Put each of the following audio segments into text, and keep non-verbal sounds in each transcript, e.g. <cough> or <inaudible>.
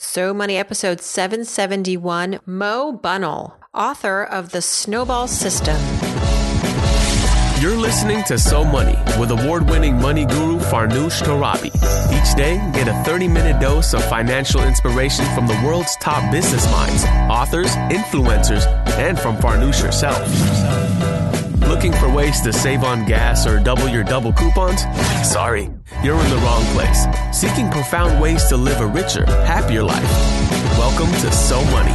So Money episode 771, Mo Bunnell, author of The Snowball System. You're listening to So Money with award winning money guru Farnoosh Torabi. Each day, get a 30 minute dose of financial inspiration from the world's top business minds, authors, influencers, and from Farnoosh herself. Looking for ways to save on gas or double your double coupons? Sorry, you're in the wrong place. Seeking profound ways to live a richer, happier life. Welcome to So Money.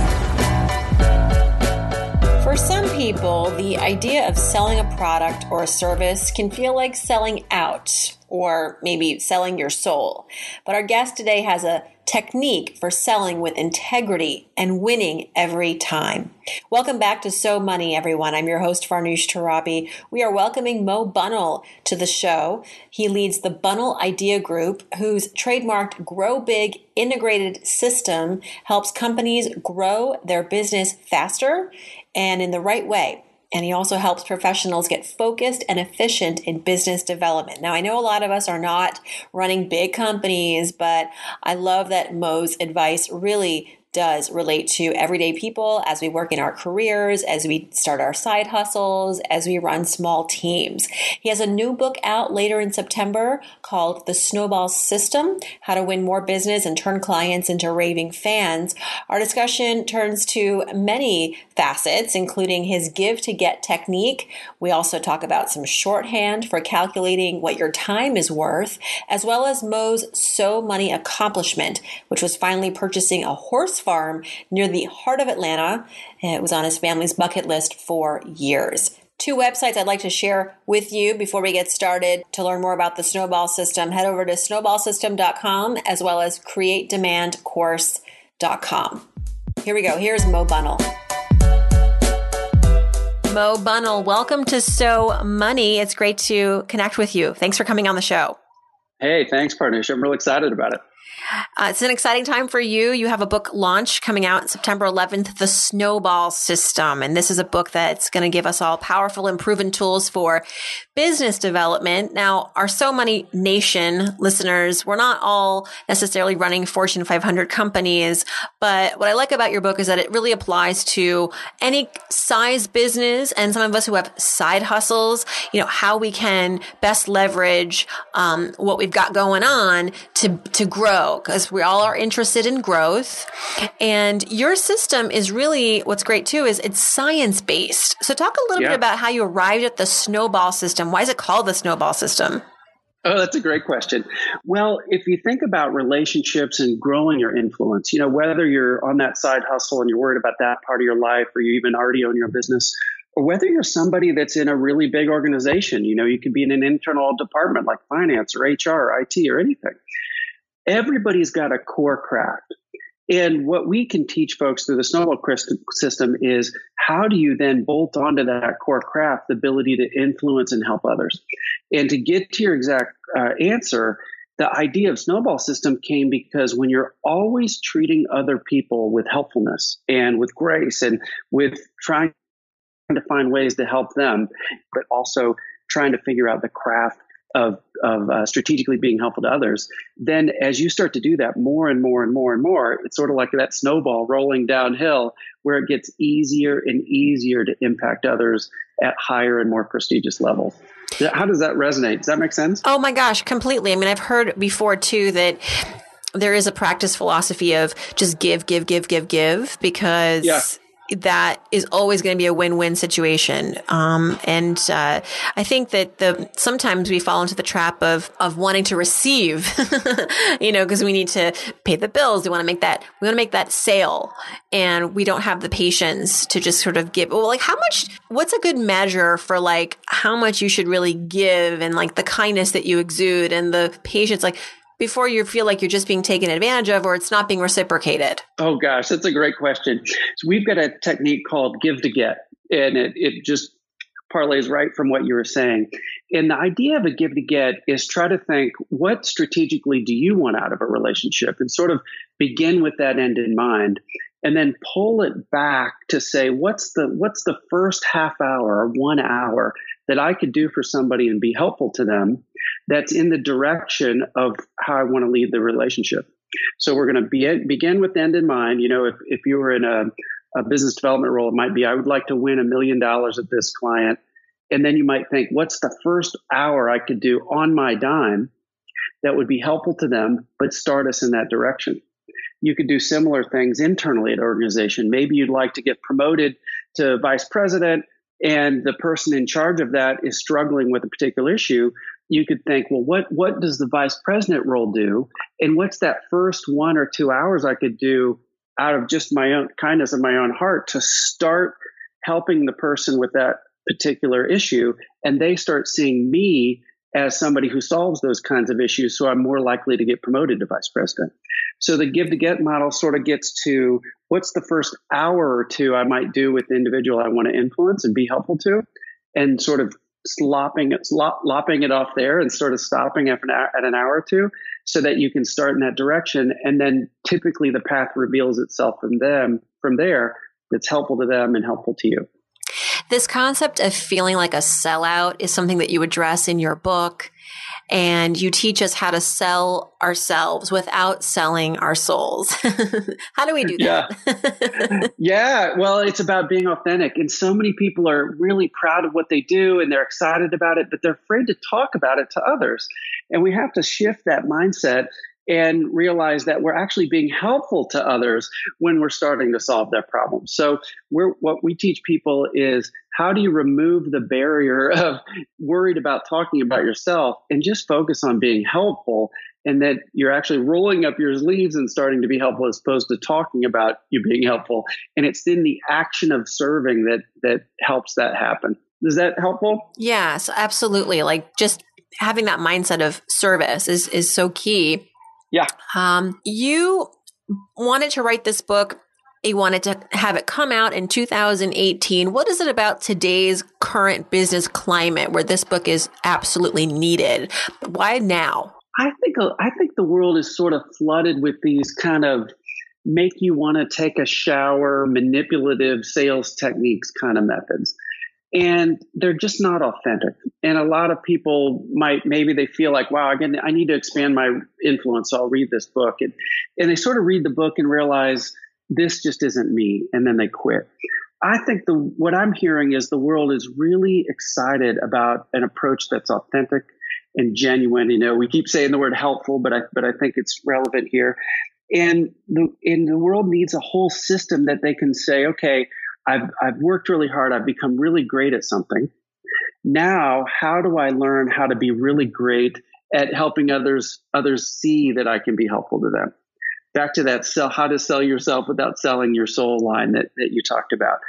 For some people, the idea of selling a product or a service can feel like selling out or maybe selling your soul. But our guest today has a technique for selling with integrity and winning every time. Welcome back to So Money, everyone. I'm your host, Farnoosh Torabi. We are welcoming Mo Bunnell to the show. He leads the Bunnell Idea Group, whose trademarked Grow Big integrated system helps companies grow their business faster and in the right way. And he also helps professionals get focused and efficient in business development. Now, I know a lot of us are not running big companies, but I love that Mo's advice really does relate to everyday people as we work in our careers, as we start our side hustles, as we run small teams. He has a new book out later in September called The Snowball System How to Win More Business and Turn Clients into Raving Fans. Our discussion turns to many facets, including his give to get technique. We also talk about some shorthand for calculating what your time is worth, as well as Mo's So Money accomplishment, which was finally purchasing a horse farm near the heart of Atlanta. It was on his family's bucket list for years. Two websites I'd like to share with you before we get started to learn more about the Snowball System. Head over to snowballsystem.com as well as createdemandcourse.com. Here we go. Here's Mo Bunnell. Mo Bunnell, welcome to So Money. It's great to connect with you. Thanks for coming on the show. Hey, thanks, Farnoosh. I'm real excited about it. Uh, it's an exciting time for you. You have a book launch coming out September 11th, The Snowball System. And this is a book that's going to give us all powerful and proven tools for business development. Now, our So Money Nation listeners, we're not all necessarily running Fortune 500 companies, but what I like about your book is that it really applies to any size business and some of us who have side hustles, you know, how we can best leverage um, what we've got going on to, to grow because we all are interested in growth. And your system is really what's great too is it's science based. So talk a little yeah. bit about how you arrived at the snowball system. Why is it called the snowball system? Oh, that's a great question. Well, if you think about relationships and growing your influence, you know, whether you're on that side hustle and you're worried about that part of your life or you even already own your business, or whether you're somebody that's in a really big organization, you know, you could be in an internal department like finance or HR or IT or anything everybody's got a core craft. And what we can teach folks through the snowball system is how do you then bolt onto that core craft the ability to influence and help others? And to get to your exact uh, answer, the idea of snowball system came because when you're always treating other people with helpfulness and with grace and with trying to find ways to help them, but also trying to figure out the craft of, of uh, strategically being helpful to others, then as you start to do that more and more and more and more, it's sort of like that snowball rolling downhill where it gets easier and easier to impact others at higher and more prestigious levels. How does that resonate? Does that make sense? Oh my gosh, completely. I mean, I've heard before too that there is a practice philosophy of just give, give, give, give, give because yeah that is always going to be a win-win situation. Um, and uh, I think that the sometimes we fall into the trap of of wanting to receive, <laughs> you know, because we need to pay the bills. We want to make that we want to make that sale, and we don't have the patience to just sort of give. Well, like how much? What's a good measure for like how much you should really give, and like the kindness that you exude, and the patience, like before you feel like you're just being taken advantage of or it's not being reciprocated? Oh, gosh, that's a great question. So, we've got a technique called give to get, and it, it just parlays right from what you were saying. And the idea of a give to get is try to think what strategically do you want out of a relationship and sort of begin with that end in mind and then pull it back to say what's the what's the first half hour or one hour that I could do for somebody and be helpful to them that's in the direction of how I want to lead the relationship. So we're going to be, begin with end in mind. You know, if, if you were in a, a business development role, it might be I would like to win a million dollars at this client. And then you might think, what's the first hour I could do on my dime that would be helpful to them, but start us in that direction? You could do similar things internally at an organization. Maybe you'd like to get promoted to vice president and the person in charge of that is struggling with a particular issue, you could think, well, what what does the vice president role do, and what's that first one or two hours I could do out of just my own kindness of my own heart to start helping the person with that particular issue, and they start seeing me as somebody who solves those kinds of issues, so I'm more likely to get promoted to vice president. So the give to get model sort of gets to what's the first hour or two I might do with the individual I want to influence and be helpful to, and sort of slopping it, lopping it off there and sort of stopping at an, hour, at an hour or two so that you can start in that direction. And then typically the path reveals itself from them from there that's helpful to them and helpful to you. This concept of feeling like a sellout is something that you address in your book and you teach us how to sell ourselves without selling our souls. <laughs> how do we do that? Yeah. <laughs> yeah. Well, it's about being authentic. And so many people are really proud of what they do and they're excited about it, but they're afraid to talk about it to others. And we have to shift that mindset and realize that we're actually being helpful to others when we're starting to solve their problems. So what we teach people is how do you remove the barrier <laughs> of worried about talking about yourself and just focus on being helpful and that you're actually rolling up your sleeves and starting to be helpful as opposed to talking about you being helpful. And it's in the action of serving that that helps that happen. Is that helpful? Yes, absolutely. Like just having that mindset of service is is so key yeah. Um, you wanted to write this book. You wanted to have it come out in 2018. What is it about today's current business climate where this book is absolutely needed? Why now? I think I think the world is sort of flooded with these kind of make you want to take a shower, manipulative sales techniques kind of methods and they're just not authentic. And a lot of people might maybe they feel like, wow, again, I need to expand my influence. So I'll read this book, and and they sort of read the book and realize this just isn't me, and then they quit. I think the what I'm hearing is the world is really excited about an approach that's authentic and genuine. You know, we keep saying the word helpful, but I but I think it's relevant here. And the and the world needs a whole system that they can say, okay, I've, I've worked really hard. I've become really great at something. Now, how do I learn how to be really great at helping others, others see that I can be helpful to them? Back to that sell, how to sell yourself without selling your soul line that, that you talked about.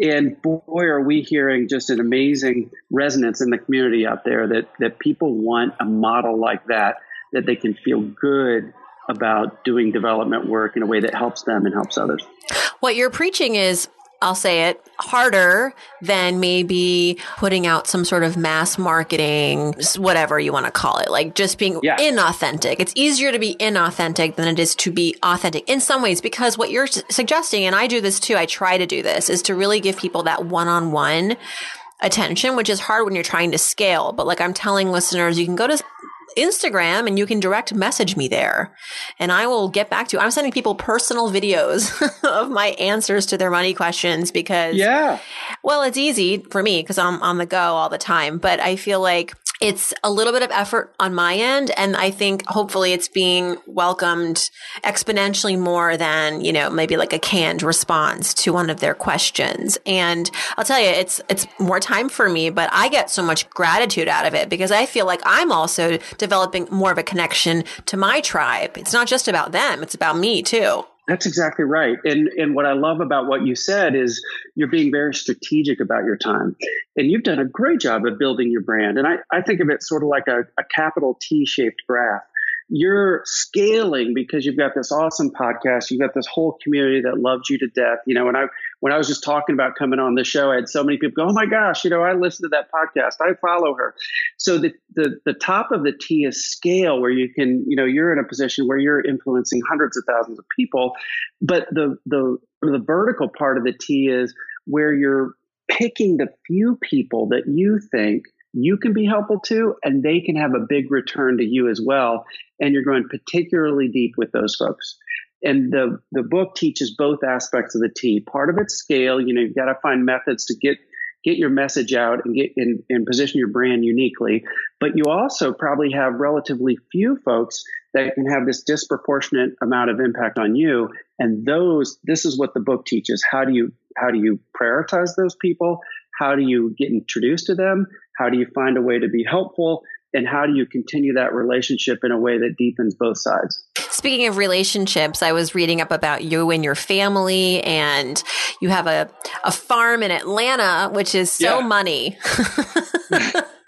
And boy, are we hearing just an amazing resonance in the community out there that, that people want a model like that, that they can feel good about doing development work in a way that helps them and helps others. What you're preaching is I'll say it harder than maybe putting out some sort of mass marketing, whatever you want to call it, like just being yeah. inauthentic. It's easier to be inauthentic than it is to be authentic in some ways because what you're suggesting, and I do this too, I try to do this, is to really give people that one on one attention, which is hard when you're trying to scale. But like I'm telling listeners, you can go to Instagram and you can direct message me there and I will get back to you. I'm sending people personal videos <laughs> of my answers to their money questions because, yeah, well, it's easy for me because I'm on the go all the time, but I feel like it's a little bit of effort on my end. And I think hopefully it's being welcomed exponentially more than, you know, maybe like a canned response to one of their questions. And I'll tell you, it's, it's more time for me, but I get so much gratitude out of it because I feel like I'm also developing more of a connection to my tribe. It's not just about them. It's about me too. That's exactly right. And and what I love about what you said is you're being very strategic about your time. And you've done a great job of building your brand. And I, I think of it sort of like a, a capital T shaped graph you're scaling because you've got this awesome podcast. You've got this whole community that loves you to death. You know, and I when I was just talking about coming on the show, I had so many people go, "Oh my gosh, you know, I listen to that podcast. I follow her." So the the the top of the T is scale, where you can, you know, you're in a position where you're influencing hundreds of thousands of people. But the the the vertical part of the T is where you're picking the few people that you think you can be helpful to, and they can have a big return to you as well. And you're going particularly deep with those folks. And the, the book teaches both aspects of the T. Part of it's scale. You know, you've got to find methods to get get your message out and get in and position your brand uniquely. But you also probably have relatively few folks that can have this disproportionate amount of impact on you. And those, this is what the book teaches. How do you how do you prioritize those people? How do you get introduced to them? How do you find a way to be helpful? And how do you continue that relationship in a way that deepens both sides? Speaking of relationships, I was reading up about you and your family, and you have a, a farm in Atlanta, which is so yeah. money.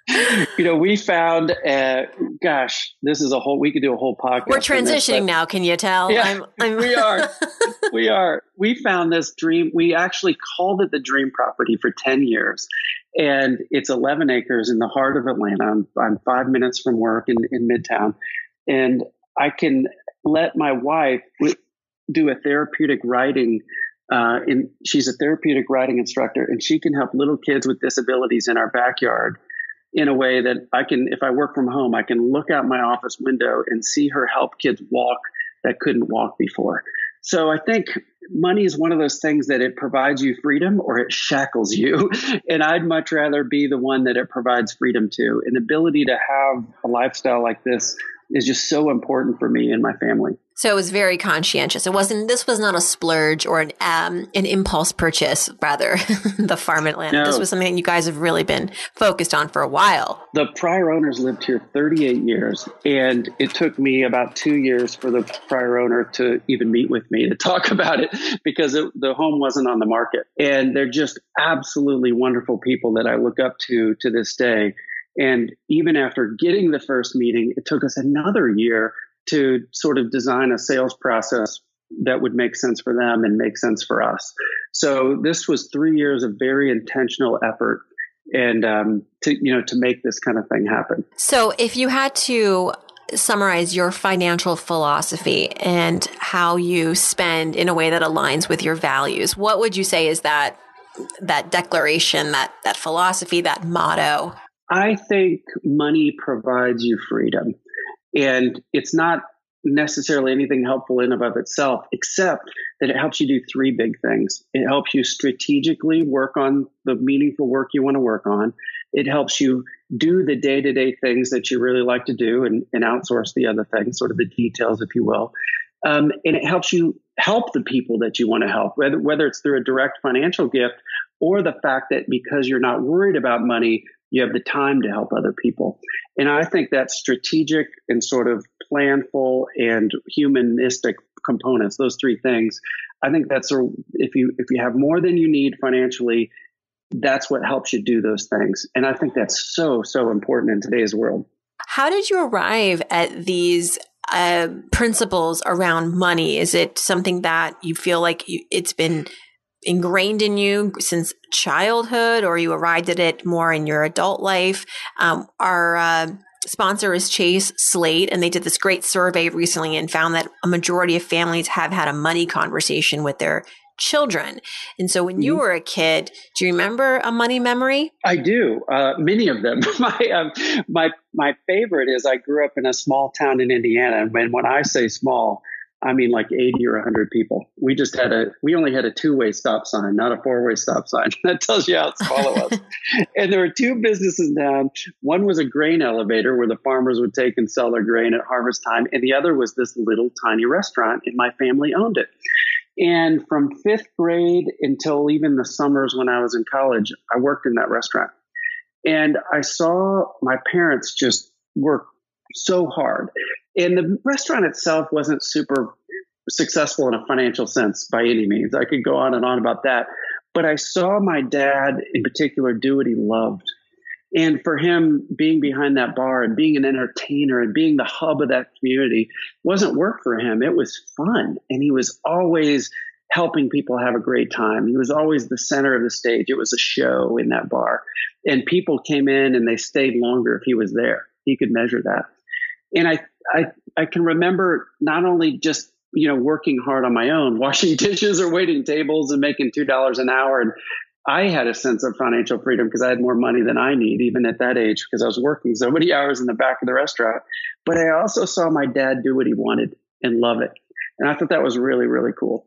<laughs> you know, we found, uh, gosh, this is a whole, we could do a whole podcast. We're transitioning this, now. Can you tell? Yeah, I'm, I'm we are. <laughs> we are. We found this dream. We actually called it the dream property for 10 years. And it's 11 acres in the heart of Atlanta. I'm, I'm five minutes from work in, in Midtown. And I can let my wife do a therapeutic riding uh, and she's a therapeutic riding instructor, and she can help little kids with disabilities in our backyard in a way that I can, if I work from home, I can look out my office window and see her help kids walk that couldn't walk before. So I think money is one of those things that it provides you freedom or it shackles you. <laughs> And I'd much rather be the one that it provides freedom to. An ability to have a lifestyle like this is just so important for me and my family. So it was very conscientious. It wasn't. This was not a splurge or an um, an impulse purchase. Rather, <laughs> the farm Atlanta. No. This was something you guys have really been focused on for a while. The prior owners lived here 38 years, and it took me about two years for the prior owner to even meet with me to <laughs> talk about it because it, the home wasn't on the market. And they're just absolutely wonderful people that I look up to to this day. And even after getting the first meeting, it took us another year to sort of design a sales process that would make sense for them and make sense for us. So this was three years of very intentional effort and um, to you know to make this kind of thing happen. So if you had to summarize your financial philosophy and how you spend in a way that aligns with your values, what would you say is that that declaration, that that philosophy, that motto? I think money provides you freedom. And it's not necessarily anything helpful in and of itself, except that it helps you do three big things. It helps you strategically work on the meaningful work you want to work on. It helps you do the day to day things that you really like to do and, and, outsource the other things, sort of the details, if you will. Um, and it helps you help the people that you want to help, whether, whether it's through a direct financial gift or the fact that because you're not worried about money, you have the time to help other people. And I think that strategic and sort of planful and humanistic components, those three things, I think that's a, if you if you have more than you need financially, that's what helps you do those things. And I think that's so so important in today's world. How did you arrive at these uh, principles around money? Is it something that you feel like you, it's been ingrained in you since childhood or you arrived at it more in your adult life. Um, our uh, sponsor is Chase Slate, and they did this great survey recently and found that a majority of families have had a money conversation with their children. And so when you mm-hmm. were a kid, do you remember a money memory? I do. Uh, many of them. <laughs> my, um, my, my favorite is I grew up in a small town in Indiana. And when, when I say small, I mean, like 80 or 100 people. We just had a, we only had a two way stop sign, not a four way stop sign. <laughs> that tells you how small it was. and there were two businesses down. One was a grain elevator where the farmers would take and sell their grain at harvest time. And the other was this little tiny restaurant, and my family owned it. And from fifth grade until even the summers when I was in college, I worked in that restaurant. And I saw my parents just work so hard. And the restaurant itself wasn't super successful in a financial sense by any means. I could go on and on about that. But I saw my dad in particular do what he loved. And for him, being behind that bar and being an entertainer and being the hub of that community wasn't work for him. It was fun. And he was always helping people have a great time. He was always the center of the stage. It was a show in that bar. And people came in and they stayed longer if he was there. He could measure that. And I, I, I can remember not only just, you know, working hard on my own, <laughs> washing dishes or waiting tables and making $2 an hour and I had a sense of financial freedom because I had more money than I need, even at that age, because I was working so many <laughs> hours in the back of the restaurant. But I also saw my dad do what he wanted and love it. And I thought that was really, really cool.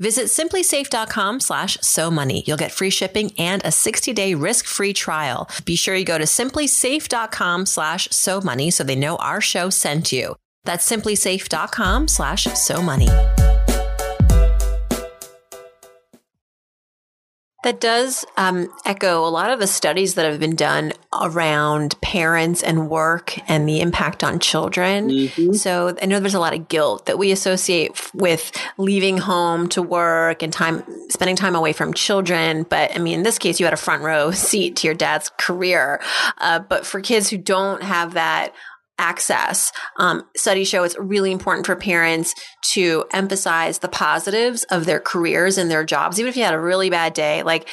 Visit simplisafe.com slash so money. You'll get free shipping and a 60 day risk free trial. Be sure you go to simplisafe.com slash so money so they know our show sent you. That's simplisafe.com slash so money. That does um, echo a lot of the studies that have been done around parents and work and the impact on children. Mm-hmm. So I know there's a lot of guilt that we associate with leaving home to work and time spending time away from children. But I mean, in this case, you had a front row <laughs> seat to your dad's career. Uh, but for kids who don't have that access. Um, studies show it's really important for parents to emphasize the positives of their careers and their jobs, even if you had a really bad day. Like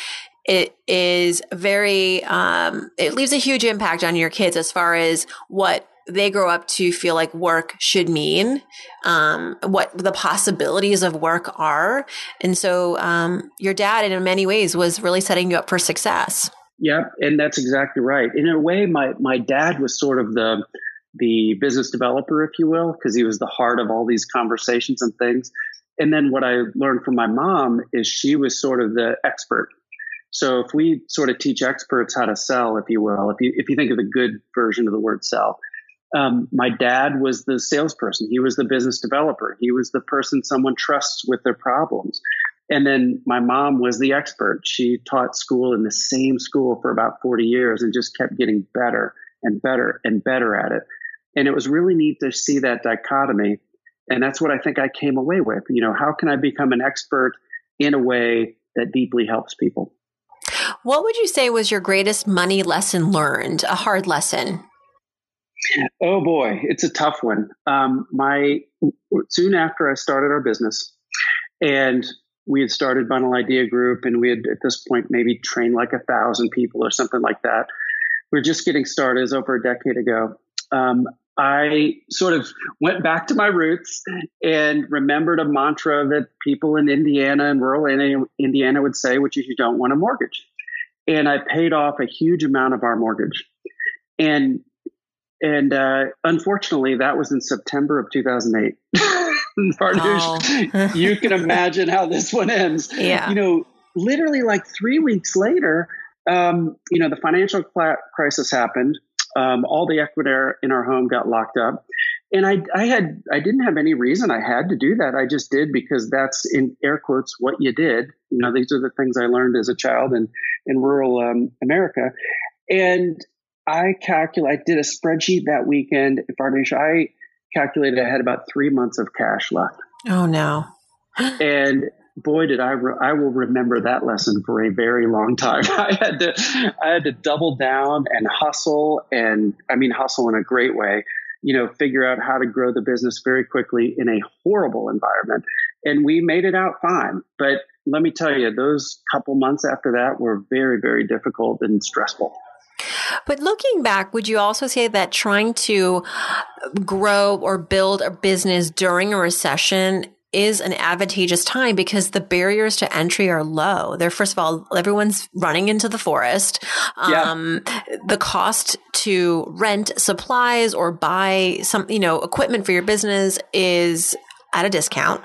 it is very, um, it leaves a huge impact on your kids as far as what they grow up to feel like work should mean, um, what the possibilities of work are. And so, um, your dad, in many ways, was really setting you up for success. Yeah, and that's exactly right. In a way, my my dad was sort of the the business developer, if you will, because he was the heart of all these conversations and things. And then what I learned from my mom is she was sort of the expert. So if we sort of teach experts how to sell, if you will, if you if you think of the good version of the word sell, um, my dad was the salesperson. He was the business developer. He was the person someone trusts with their problems. And then my mom was the expert. She taught school in the same school for about 40 years and just kept getting better and better and better at it. And it was really neat to see that dichotomy. And that's what I think I came away with. You know, how can I become an expert in a way that deeply helps people? What would you say was your greatest money lesson learned, a hard lesson? Oh boy, it's a tough one. Um, my soon after I started our business, and we had started Bunnell Idea Group, and we had at this point maybe trained like a thousand people or something like that. We are just getting started. Was over a decade ago. Um, I sort of went back to my roots and remembered a mantra that people in Indiana and rural Indiana would say, which is you don't want a mortgage. And I paid off a huge amount of our mortgage. And and uh, unfortunately, that was in September of 2008. <laughs> oh. you can imagine how this one ends. Yeah. You know, literally like three weeks later, um, you know, the financial crisis happened um, all the equity in our home got locked up. And I, I had, I didn't have any reason I had to do that. I just did because that's in air quotes what you did. You know, these are the things I learned as a child in in rural um, America. And I calculate, I did a spreadsheet that weekend. If I calculated I had about three months of cash left. Oh no! and boy, did I re- I will remember that lesson for a very long time. <laughs> I had to I had to double down and hustle, and I mean hustle in a great way. You know, figure out how to grow the business very quickly in a horrible environment, and we made it out fine. But let me tell you, those couple months after that were very very difficult and stressful. But looking back, would you also say that trying to grow or build a business during a recession is an advantageous time because the barriers to entry are low. They're first of all, everyone's running into the forest. Um, yeah. the cost to rent supplies or buy some, you know, equipment for your business is at a discount.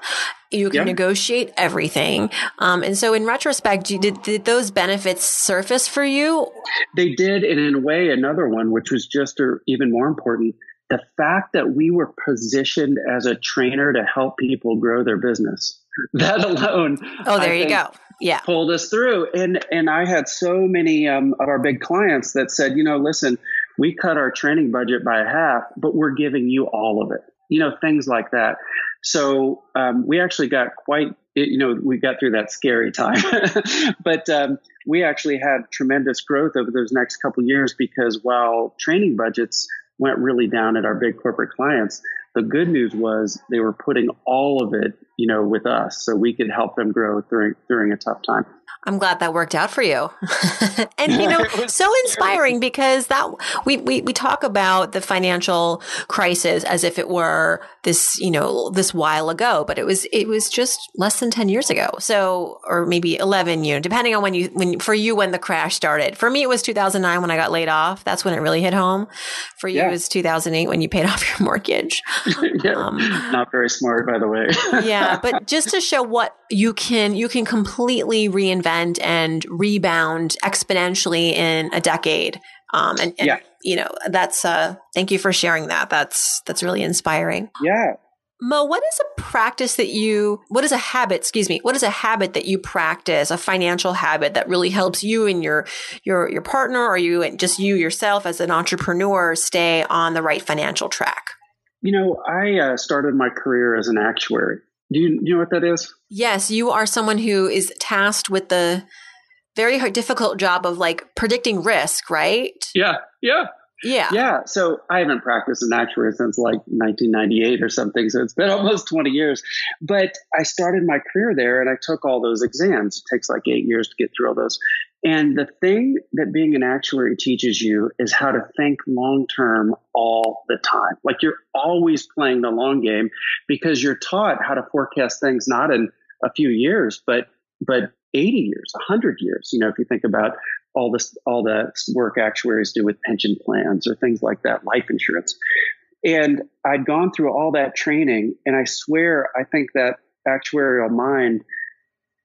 You can negotiate everything. Um, and so, in retrospect, did, did those benefits surface for you? They did. And in a way, another one, which was just a, even more important, the fact that we were positioned as a trainer to help people grow their business. <laughs> That alone. Oh, there you go. Yeah. Pulled us through. And and I had so many um, of our big clients that said, you know, listen, we cut our training budget by half, but we're giving you all of it. You know, things like that. So um, we actually got quite, you know, we got through that scary time, <laughs> but um, we actually had tremendous growth over those next couple years because while training budgets went really down at our big corporate clients, the good news was they were putting all of it, you know, with us, so we could help them grow during during a tough time. I'm glad that worked out for you. <laughs> and you know, so inspiring because that we, we we talk about the financial crisis as if it were this, you know, this while ago, but it was it was just less than 10 years ago. So or maybe 11, you know, depending on when you when for you when the crash started. For me it was 2009 when I got laid off. That's when it really hit home. For you yeah. it was 2008 when you paid <laughs> off your mortgage. <laughs> yeah. Um, Not very smart by the way. <laughs> yeah, but just to show what you can you can completely reinvent and rebound exponentially in a decade. Um, and, and yeah. You know, that's, uh, thank you for sharing that. That's, that's really inspiring. Yeah. Mo, what is a practice that you, what is a habit, excuse me, what is a habit that you practice, a financial habit that really helps you and your, your, your partner or you, and just you yourself as an entrepreneur stay on the right financial track? You know, I uh, started my career as an actuary. Do you, do you know what that is? Yes, you are someone who is tasked with the very hard, difficult job of like predicting risk, right? Yeah, yeah. Yeah. Yeah. So I haven't practiced an actuary since like 1998 or something. So it's been <laughs> almost 20 years. But I started my career there and I took all those exams. It takes like eight years to get through all those. And the thing that being an actuary teaches you is how to think long term all the time. Like you're always playing the long game because you're taught how to forecast things not in a few years, but but 80 years, 100 years. You know, if you think about all this, all the work actuaries do with pension plans or things like that, life insurance. And I'd gone through all that training, and I swear, I think that actuarial mind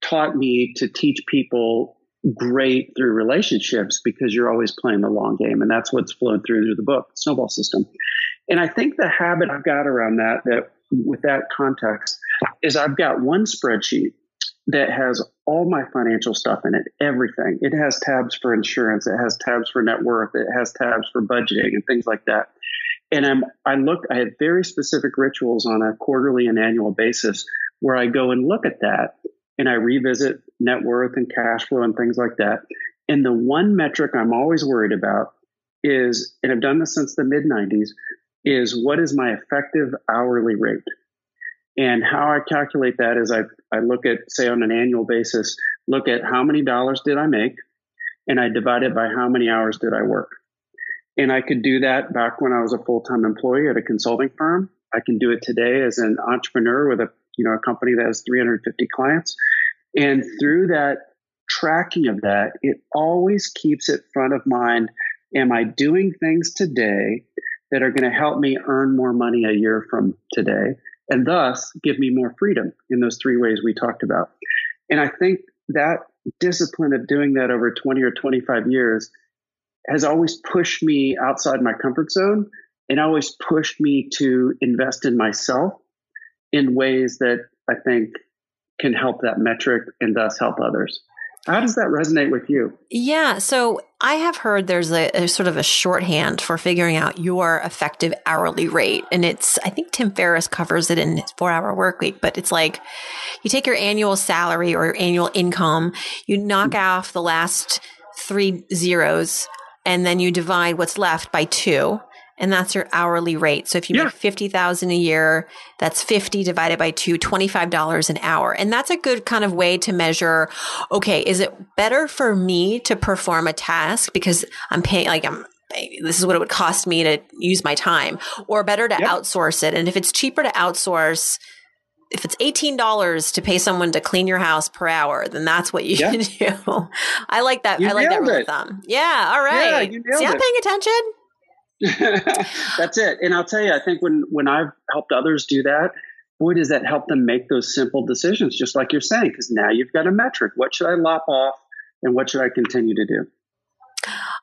taught me to teach people great through relationships because you're always playing the long game. And that's what's flowed through through the book, Snowball System. And I think the habit I've got around that, that with that context, is I've got one spreadsheet that has all my financial stuff in it, everything. It has tabs for insurance, it has tabs for net worth, it has tabs for budgeting and things like that. And I'm, I look, I have very specific rituals on a quarterly and annual basis where I go and look at that and I revisit net worth and cash flow and things like that. And the one metric I'm always worried about is, and I've done this since the mid 90s, is what is my effective hourly rate? And how I calculate that is I, I look at, say, on an annual basis, look at how many dollars did I make, and I divide it by how many hours did I work. And I could do that back when I was a full time employee at a consulting firm. I can do it today as an entrepreneur with a you know a company that has 350 clients. And through that tracking of that, it always keeps it front of mind. Am I doing things today that are going to help me earn more money a year from today? And thus give me more freedom in those three ways we talked about. And I think that discipline of doing that over 20 or 25 years has always pushed me outside my comfort zone and always pushed me to invest in myself in ways that I think can help that metric and thus help others. How does that resonate with you? Yeah. So I have heard there's a, a, sort of a shorthand for figuring out your effective hourly rate. And it's, I think Tim Ferriss covers it in his four hour work week, but it's like you take your annual salary or your annual income, you knock mm-hmm. off the last three zeros, and then you divide what's left by two and that's your hourly rate. So if you yeah. make 50,000 a year, that's 50 divided by 2, $25 an hour. And that's a good kind of way to measure, okay, is it better for me to perform a task because I'm paying like I'm this is what it would cost me to use my time or better to yep. outsource it. And if it's cheaper to outsource, if it's $18 to pay someone to clean your house per hour, then that's what you should <laughs> do. I like that. You I like that rule of thumb. Yeah. All right. Yeah, you See, I'm paying attention. <laughs> That's it. And I'll tell you, I think when when I've helped others do that, boy, does that help them make those simple decisions, just like you're saying, because now you've got a metric. What should I lop off and what should I continue to do?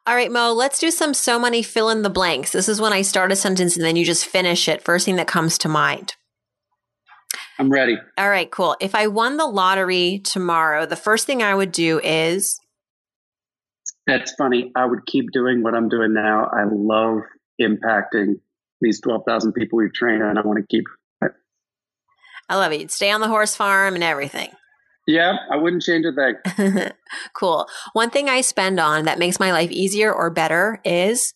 All right, Mo, let's do some so money fill in the blanks. This is when I start a sentence and then you just finish it. First thing that comes to mind. I'm ready. All right, cool. If I won the lottery tomorrow, the first thing I would do is. That's funny. I would keep doing what I'm doing now. I love impacting these 12,000 people we've trained, and I want to keep it. I love it. You'd stay on the horse farm and everything. Yeah, I wouldn't change a thing. <laughs> cool. One thing I spend on that makes my life easier or better is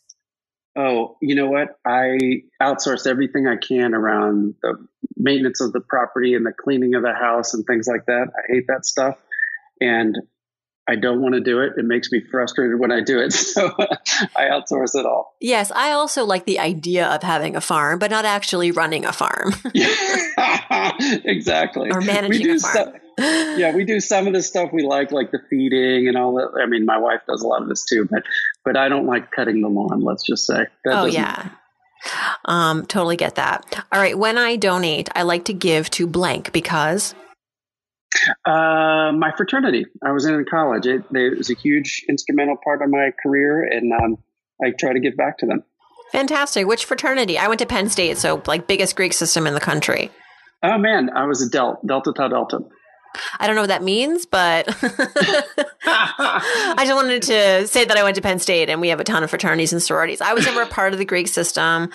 Oh, you know what? I outsource everything I can around the maintenance of the property and the cleaning of the house and things like that. I hate that stuff. And I don't want to do it. It makes me frustrated when I do it. <laughs> So I outsource it all. Yes, I also like the idea of having a farm, but not actually running a farm. <laughs> <laughs> exactly. Or managing a farm. yeah, we do some of the stuff we like, like the feeding and all that. I mean, my wife does a lot of this too, but but I don't like cutting the lawn. Let's just say. That oh yeah, um, totally get that. All right, when I donate, I like to give to blank because. Uh, my fraternity. I was in college. It, it, was a huge instrumental part of my career, and um, I try to give back to them. Fantastic. Which fraternity? I went to Penn State, so like biggest Greek system in the country. Oh man, I was a Delta, Delta Tau Delta. I don't know what that means, but <laughs> I just wanted to say that I went to Penn State and we have a ton of fraternities and sororities. I was never a part of the Greek system.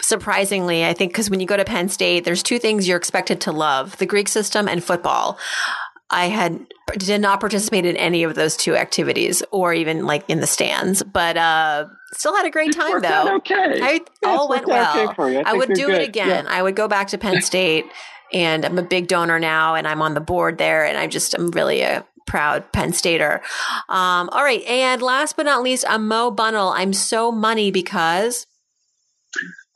Surprisingly, I think because when you go to Penn State, there's two things you're expected to love the Greek system and football. I had did not participate in any of those two activities or even like in the stands, but uh, still had a great time though. Okay, I, all went well. Okay I, would do good. it again. Yeah. I would go back to Penn State and I'm a big donor now and I'm on the board there and I just I'm really a proud Penn Stater. Um, all right, and last but not least, I'm Mo Bunnell. I'm so money because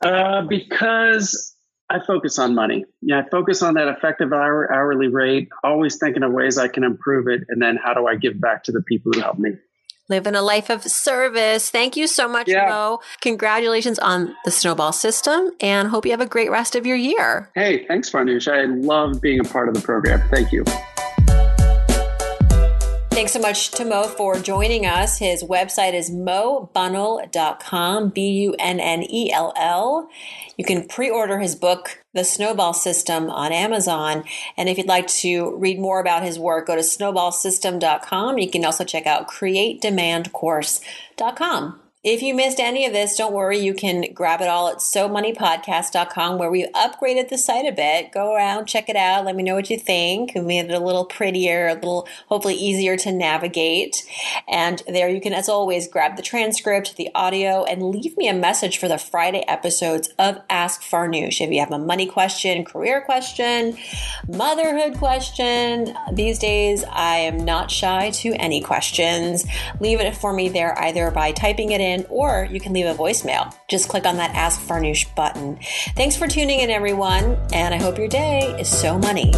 uh, because I focus on money. Yeah, I focus on that effective hour, hourly rate, always thinking of ways I can improve it, and then how do I give back to the people who help me living a life of service. Thank you so much, yeah. Mo. Congratulations on the snowball system and hope you have a great rest of your year. Hey, thanks, Farnoosh. I love being a part of the program. Thank you. Thanks so much to Mo for joining us. His website is mobunnell.com, B U N N E L L. You can pre order his book, The Snowball System, on Amazon. And if you'd like to read more about his work, go to snowballsystem.com. You can also check out createdemandcourse.com. If you missed any of this, don't worry. You can grab it all at SoMoneyPodcast.com where we upgraded the site a bit. Go around, check it out. Let me know what you think. We made it a little prettier, a little hopefully easier to navigate. And there you can, as always, grab the transcript, the audio, and leave me a message for the Friday episodes of Ask Farnoosh. If you have a money question, career question, motherhood question, these days I am not shy to any questions. Leave it for me there either by typing it in in, or you can leave a voicemail. Just click on that Ask Farnoosh button. Thanks for tuning in, everyone, and I hope your day is so money.